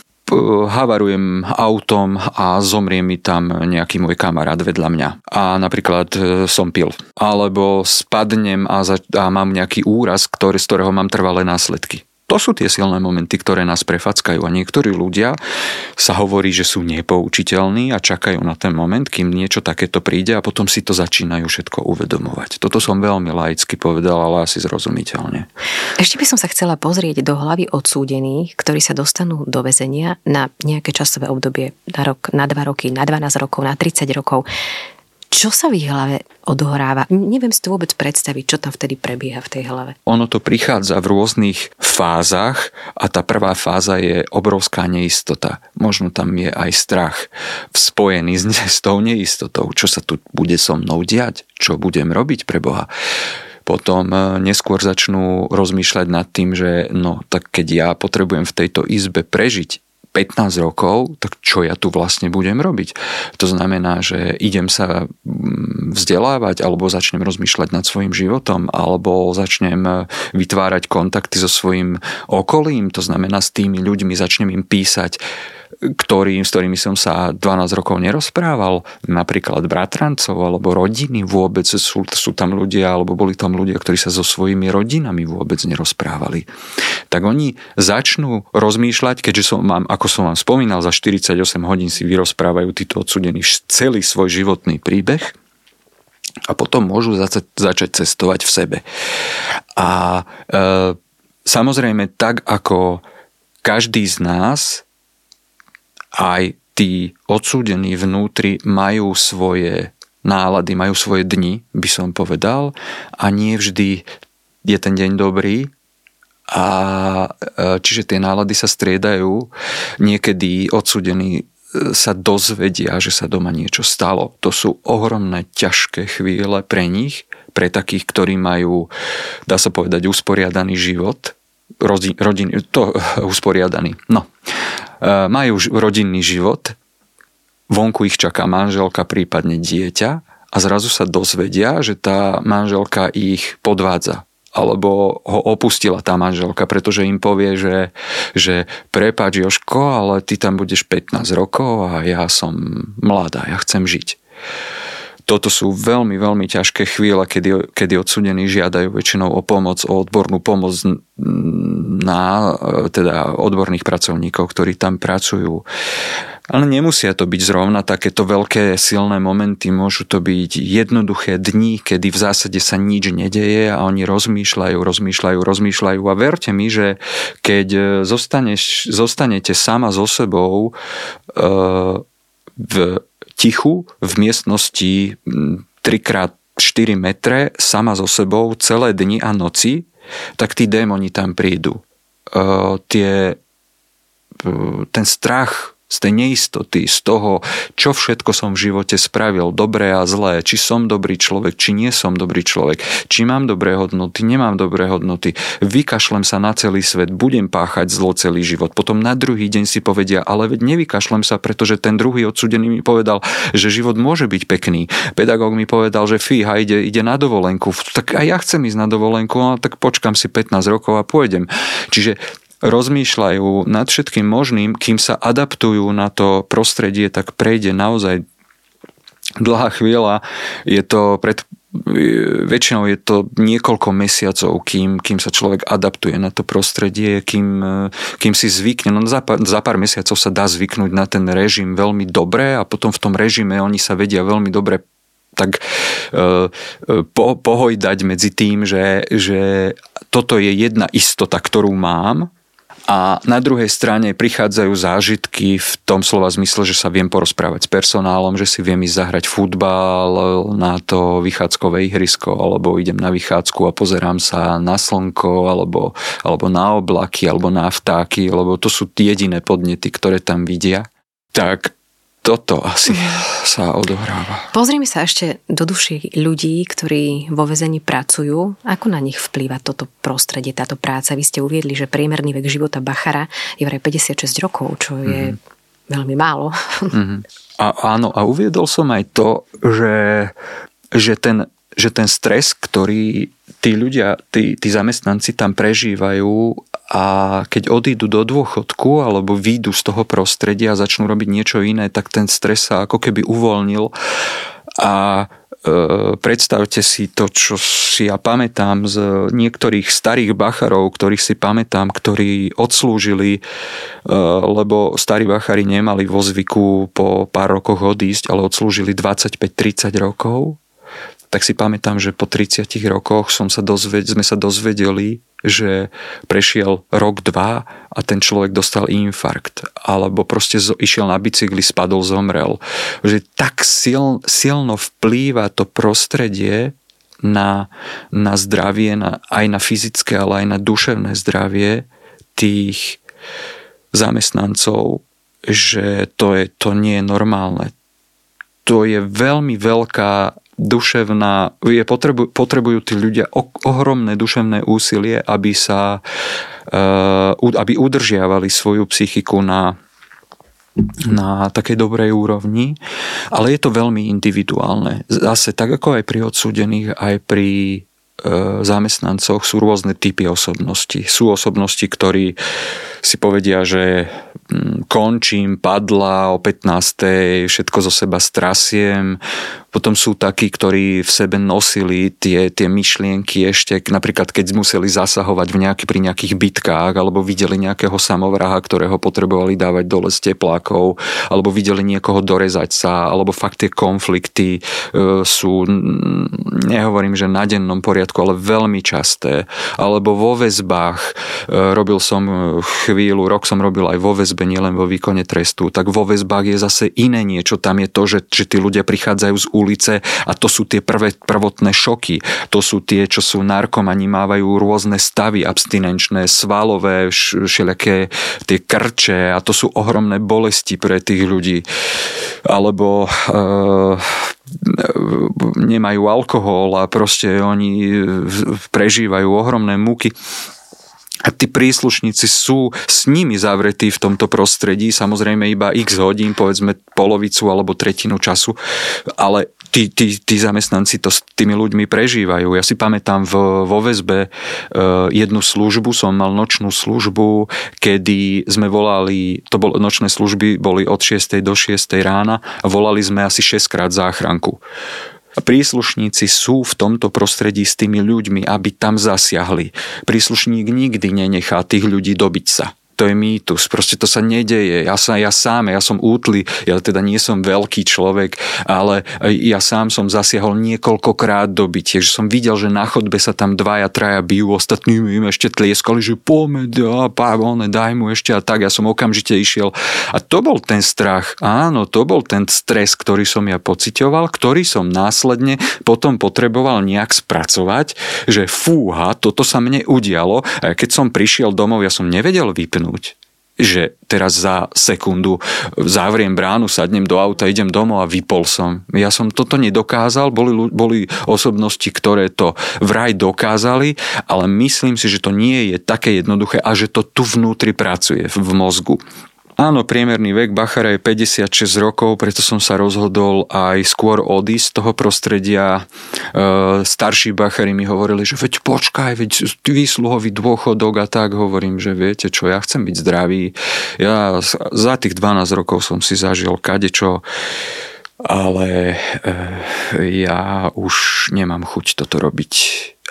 havarujem autom a zomrie mi tam nejaký môj kamarát vedľa mňa. A napríklad e, som pil. Alebo spadnem a, za, a mám nejaký úraz, ktorý, z ktorého mám trvalé následky. To sú tie silné momenty, ktoré nás prefackajú a niektorí ľudia sa hovorí, že sú nepoučiteľní a čakajú na ten moment, kým niečo takéto príde a potom si to začínajú všetko uvedomovať. Toto som veľmi laicky povedal, ale asi zrozumiteľne. Ešte by som sa chcela pozrieť do hlavy odsúdených, ktorí sa dostanú do väzenia na nejaké časové obdobie, na rok, na 2 roky, na 12 rokov, na 30 rokov. Čo sa v ich hlave odohráva? Neviem si to vôbec predstaviť, čo tam vtedy prebieha v tej hlave. Ono to prichádza v rôznych fázach a tá prvá fáza je obrovská neistota. Možno tam je aj strach spojený s, s tou neistotou. Čo sa tu bude so mnou diať? Čo budem robiť pre Boha? potom e, neskôr začnú rozmýšľať nad tým, že no tak keď ja potrebujem v tejto izbe prežiť 15 rokov, tak čo ja tu vlastne budem robiť? To znamená, že idem sa mm, vzdelávať, alebo začnem rozmýšľať nad svojim životom, alebo začnem e, vytvárať kontakty so svojím okolím, to znamená s tými ľuďmi začnem im písať ktorý, s ktorými som sa 12 rokov nerozprával, napríklad bratrancov alebo rodiny vôbec, sú, sú tam ľudia, alebo boli tam ľudia, ktorí sa so svojimi rodinami vôbec nerozprávali. Tak oni začnú rozmýšľať, keďže som mám, ako som vám spomínal, za 48 hodín si vyrozprávajú títo odsudení celý svoj životný príbeh, a potom môžu zaca- začať cestovať v sebe. A e, samozrejme tak ako každý z nás, aj tí odsúdení vnútri majú svoje nálady, majú svoje dni, by som povedal, a nie vždy je ten deň dobrý, a e, čiže tie nálady sa striedajú. Niekedy odsudení e, sa dozvedia, že sa doma niečo stalo. To sú ohromné ťažké chvíle pre nich, pre takých, ktorí majú, dá sa povedať, usporiadaný život. Rodin, rodin, to usporiadaný. No. E, majú rodinný život, vonku ich čaká manželka, prípadne dieťa a zrazu sa dozvedia, že tá manželka ich podvádza alebo ho opustila tá manželka, pretože im povie, že, že prepáč Joško, ale ty tam budeš 15 rokov a ja som mladá, ja chcem žiť. Toto sú veľmi, veľmi ťažké chvíle, kedy, kedy odsudení žiadajú väčšinou o pomoc, o odbornú pomoc na teda odborných pracovníkov, ktorí tam pracujú. Ale nemusia to byť zrovna takéto veľké silné momenty, môžu to byť jednoduché dni, kedy v zásade sa nič nedeje a oni rozmýšľajú, rozmýšľajú, rozmýšľajú a verte mi, že keď zostaneš, zostanete sama so sebou e, v tichu, v miestnosti 3x4 metre, sama so sebou celé dni a noci, tak tí démoni tam prídu. E, tie, e, ten strach z tej neistoty, z toho, čo všetko som v živote spravil, dobré a zlé, či som dobrý človek, či nie som dobrý človek, či mám dobré hodnoty, nemám dobré hodnoty, vykašlem sa na celý svet, budem páchať zlo celý život. Potom na druhý deň si povedia, ale veď nevykašlem sa, pretože ten druhý odsudený mi povedal, že život môže byť pekný. Pedagóg mi povedal, že fíha, ide, ide na dovolenku, tak aj ja chcem ísť na dovolenku, no tak počkam si 15 rokov a pôjdem. Čiže rozmýšľajú nad všetkým možným, kým sa adaptujú na to prostredie, tak prejde naozaj dlhá chvíľa. Je to pred väčšinou je to niekoľko mesiacov, kým, kým sa človek adaptuje na to prostredie, kým, kým si zvykne. No za pár, za pár mesiacov sa dá zvyknúť na ten režim veľmi dobre a potom v tom režime oni sa vedia veľmi dobre tak uh, po, pohojdať medzi tým, že, že toto je jedna istota, ktorú mám a na druhej strane prichádzajú zážitky v tom slova zmysle, že sa viem porozprávať s personálom, že si viem ísť zahrať futbal na to vychádzkové ihrisko, alebo idem na vychádzku a pozerám sa na slnko, alebo, alebo na oblaky, alebo na vtáky, lebo to sú jediné podnety, ktoré tam vidia. Tak toto asi sa odohráva. Pozrime sa ešte do duši ľudí, ktorí vo vezení pracujú. Ako na nich vplýva toto prostredie, táto práca? Vy ste uviedli, že priemerný vek života Bachara je vraj 56 rokov, čo je mm-hmm. veľmi málo. Mm-hmm. A áno, a uviedol som aj to, že, že, ten, že ten stres, ktorý tí ľudia, tí, tí zamestnanci tam prežívajú a keď odídu do dôchodku alebo výjdu z toho prostredia a začnú robiť niečo iné, tak ten stres sa ako keby uvoľnil. A e, predstavte si to, čo si ja pamätám z niektorých starých bacharov, ktorých si pamätám, ktorí odslúžili, e, lebo starí bachari nemali vo zvyku po pár rokoch odísť, ale odslúžili 25-30 rokov tak si pamätám, že po 30 rokoch som sa dozved, sme sa dozvedeli, že prešiel rok, dva a ten človek dostal infarkt alebo proste išiel na bicykli, spadol, zomrel. Že tak sil, silno vplýva to prostredie na, na zdravie, na, aj na fyzické, ale aj na duševné zdravie tých zamestnancov, že to, je, to nie je normálne. To je veľmi veľká duševná, je potrebu, potrebujú tí ľudia ohromné duševné úsilie, aby sa uh, aby udržiavali svoju psychiku na na takej dobrej úrovni, ale je to veľmi individuálne. Zase tak ako aj pri odsúdených, aj pri e, zamestnancoch sú rôzne typy osobností. Sú osobnosti, ktorí si povedia, že mm, končím, padla o 15. všetko zo seba strasiem. Potom sú takí, ktorí v sebe nosili tie, tie myšlienky ešte, napríklad keď museli zasahovať v nejaký, pri nejakých bitkách, alebo videli nejakého samovraha, ktorého potrebovali dávať dole z teplákov, alebo videli niekoho dorezať sa, alebo fakt tie konflikty e, sú, nehovorím, že na dennom poriadku, ale veľmi časté. Alebo vo väzbách, e, robil som chvíľu, rok som robil aj vo väzbe, nielen vo výkone trestu, tak vo väzbách je zase iné niečo. Tam je to, že, že tí ľudia prichádzajú z ulice a to sú tie prvé, prvotné šoky. To sú tie, čo sú narkomani, mávajú rôzne stavy abstinenčné, svalové, všelijaké tie krče a to sú ohromné bolesti pre tých ľudí. Alebo e, nemajú alkohol a proste oni prežívajú ohromné múky a tí príslušníci sú s nimi zavretí v tomto prostredí, samozrejme iba x hodín, povedzme polovicu alebo tretinu času, ale tí, tí, tí zamestnanci to s tými ľuďmi prežívajú. Ja si pamätám v, vo väzbe e, jednu službu, som mal nočnú službu, kedy sme volali, to bol, nočné služby boli od 6. do 6. rána volali sme asi 6 krát záchranku príslušníci sú v tomto prostredí s tými ľuďmi, aby tam zasiahli. Príslušník nikdy nenechá tých ľudí dobiť sa to je mýtus, proste to sa nedeje. Ja, sa, ja sám, ja som útly, ja teda nie som veľký človek, ale ja sám som zasiahol niekoľkokrát do bytie, že som videl, že na chodbe sa tam dvaja, traja bijú, ostatní im ešte tlieskali, že poďme, one, daj mu ešte a tak. Ja som okamžite išiel. A to bol ten strach, áno, to bol ten stres, ktorý som ja pocitoval, ktorý som následne potom potreboval nejak spracovať, že fúha, toto sa mne udialo. Keď som prišiel domov, ja som nevedel vypnúť zvyknúť že teraz za sekundu zavriem bránu, sadnem do auta, idem domov a vypol som. Ja som toto nedokázal, boli, boli osobnosti, ktoré to vraj dokázali, ale myslím si, že to nie je také jednoduché a že to tu vnútri pracuje v mozgu. Áno, priemerný vek Bachara je 56 rokov, preto som sa rozhodol aj skôr odísť z toho prostredia. E, starší Bachari mi hovorili, že veď počkaj, veď výsluhový dôchodok a tak hovorím, že viete čo, ja chcem byť zdravý. Ja za tých 12 rokov som si zažil kadečo, ale e, ja už nemám chuť toto robiť.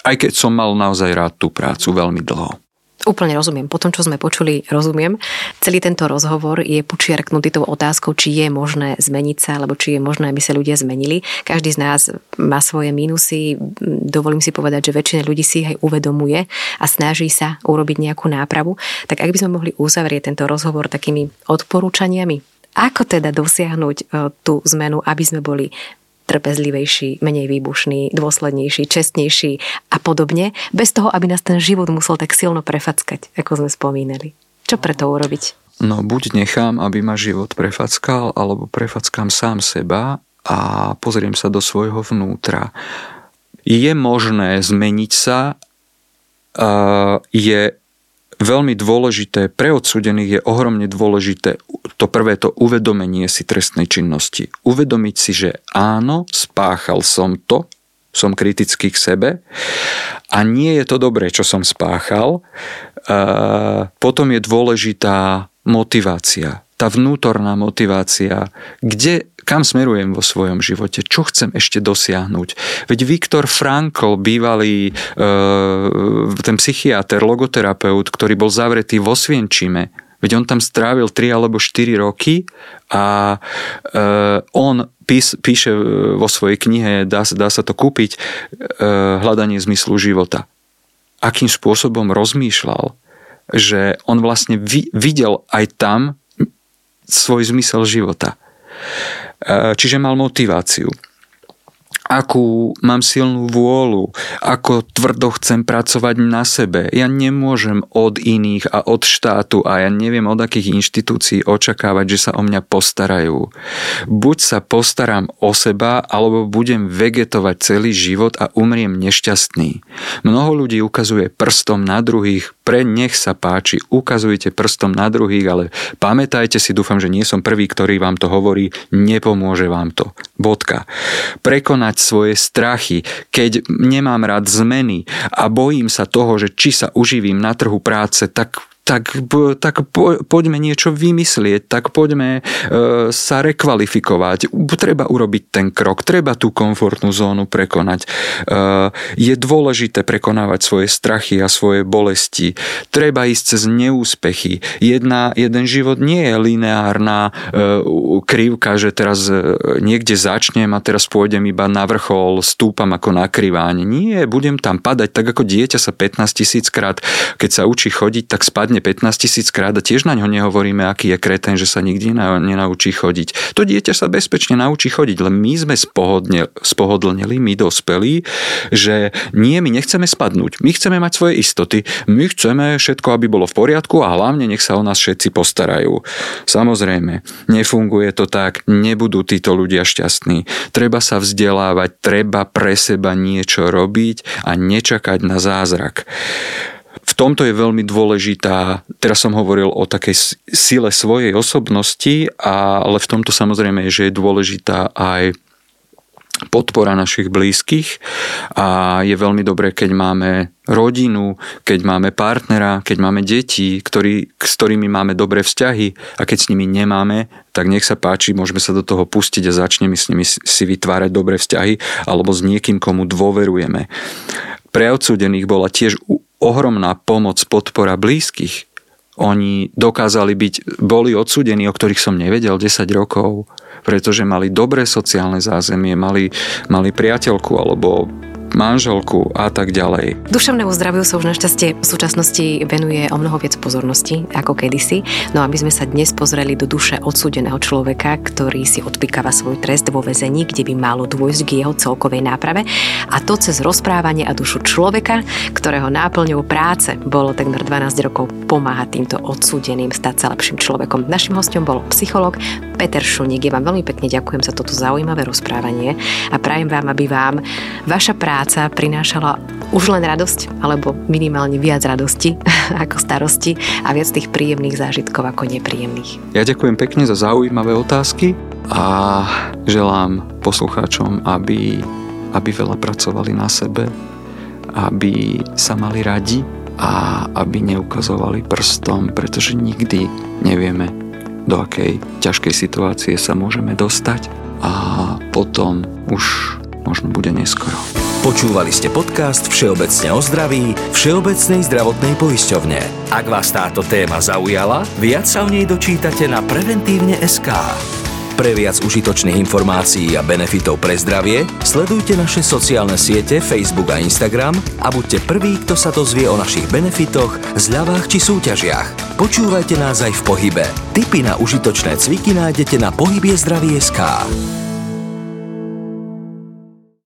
Aj keď som mal naozaj rád tú prácu veľmi dlho. Úplne rozumiem. Po tom, čo sme počuli, rozumiem. Celý tento rozhovor je počiarknutý tou otázkou, či je možné zmeniť sa, alebo či je možné, aby sa ľudia zmenili. Každý z nás má svoje mínusy. Dovolím si povedať, že väčšina ľudí si ich aj uvedomuje a snaží sa urobiť nejakú nápravu. Tak ak by sme mohli uzavrieť tento rozhovor takými odporúčaniami, ako teda dosiahnuť e, tú zmenu, aby sme boli trpezlivejší, menej výbušný, dôslednejší, čestnejší a podobne, bez toho, aby nás ten život musel tak silno prefackať, ako sme spomínali. Čo preto urobiť? No buď nechám, aby ma život prefackal, alebo prefackám sám seba a pozriem sa do svojho vnútra. Je možné zmeniť sa, je veľmi dôležité, pre odsudených je ohromne dôležité to prvé to uvedomenie si trestnej činnosti. Uvedomiť si, že áno, spáchal som to, som kritický k sebe a nie je to dobré, čo som spáchal. Potom je dôležitá motivácia, tá vnútorná motivácia, kde kam smerujem vo svojom živote, čo chcem ešte dosiahnuť. Veď Viktor Frankl, bývalý e, ten psychiatr, logoterapeut, ktorý bol zavretý vo Svienčime, veď on tam strávil 3 alebo 4 roky a e, on píše vo svojej knihe, dá, dá sa to kúpiť, e, hľadanie zmyslu života. Akým spôsobom rozmýšľal, že on vlastne vi, videl aj tam svoj zmysel života. E, čiže mal motiváciu akú mám silnú vôľu, ako tvrdo chcem pracovať na sebe. Ja nemôžem od iných a od štátu a ja neviem od akých inštitúcií očakávať, že sa o mňa postarajú. Buď sa postaram o seba, alebo budem vegetovať celý život a umriem nešťastný. Mnoho ľudí ukazuje prstom na druhých, pre nech sa páči, ukazujte prstom na druhých, ale pamätajte si, dúfam, že nie som prvý, ktorý vám to hovorí, nepomôže vám to. Bodka. Prekonať svoje strachy, keď nemám rád zmeny a bojím sa toho, že či sa uživím na trhu práce, tak tak, tak po, poďme niečo vymyslieť, tak poďme e, sa rekvalifikovať. Treba urobiť ten krok, treba tú komfortnú zónu prekonať. E, je dôležité prekonávať svoje strachy a svoje bolesti. Treba ísť cez neúspechy. Jedna, jeden život nie je lineárna e, krivka, že teraz e, niekde začnem a teraz pôjdem iba na vrchol, stúpam ako na kriváň. Nie, budem tam padať tak ako dieťa sa 15 tisíc krát, keď sa učí chodiť, tak spadne spadne 15 tisíc krát a tiež na ňo nehovoríme, aký je kreten, že sa nikdy nenaučí chodiť. To dieťa sa bezpečne naučí chodiť, len my sme spohodne, spohodlnili, my dospelí, že nie, my nechceme spadnúť, my chceme mať svoje istoty, my chceme všetko, aby bolo v poriadku a hlavne nech sa o nás všetci postarajú. Samozrejme, nefunguje to tak, nebudú títo ľudia šťastní. Treba sa vzdelávať, treba pre seba niečo robiť a nečakať na zázrak tomto je veľmi dôležitá, teraz som hovoril o takej sile svojej osobnosti, ale v tomto samozrejme je, že je dôležitá aj podpora našich blízkych a je veľmi dobré, keď máme rodinu, keď máme partnera, keď máme deti, ktorý, s ktorými máme dobré vzťahy a keď s nimi nemáme, tak nech sa páči, môžeme sa do toho pustiť a začneme s nimi si vytvárať dobré vzťahy alebo s niekým, komu dôverujeme. Pre odsúdených bola tiež ohromná pomoc, podpora blízkych. Oni dokázali byť, boli odsúdení, o ktorých som nevedel 10 rokov, pretože mali dobré sociálne zázemie, mali, mali priateľku alebo manželku a tak ďalej. Duševnému zdraviu sa už našťastie v súčasnosti venuje o mnoho viac pozornosti ako kedysi. No aby sme sa dnes pozreli do duše odsúdeného človeka, ktorý si odpikáva svoj trest vo väzení, kde by malo dôjsť k jeho celkovej náprave a to cez rozprávanie a dušu človeka, ktorého náplňou práce bolo takmer 12 rokov pomáhať týmto odsúdeným stať sa lepším človekom. Našim hostom bol psycholog Peter Šuník. Ja vám veľmi pekne ďakujem za toto zaujímavé rozprávanie a prajem vám, aby vám vaša práca práca prinášala už len radosť, alebo minimálne viac radosti ako starosti a viac tých príjemných zážitkov ako nepríjemných. Ja ďakujem pekne za zaujímavé otázky a želám poslucháčom, aby, aby veľa pracovali na sebe, aby sa mali radi a aby neukazovali prstom, pretože nikdy nevieme, do akej ťažkej situácie sa môžeme dostať a potom už možno bude neskoro. Počúvali ste podcast Všeobecne o zdraví Všeobecnej zdravotnej poisťovne. Ak vás táto téma zaujala, viac sa o nej dočítate na preventívne SK. Pre viac užitočných informácií a benefitov pre zdravie sledujte naše sociálne siete Facebook a Instagram a buďte prví, kto sa dozvie o našich benefitoch, zľavách či súťažiach. Počúvajte nás aj v pohybe. Tipy na užitočné cviky nájdete na pohybiezdravie.sk.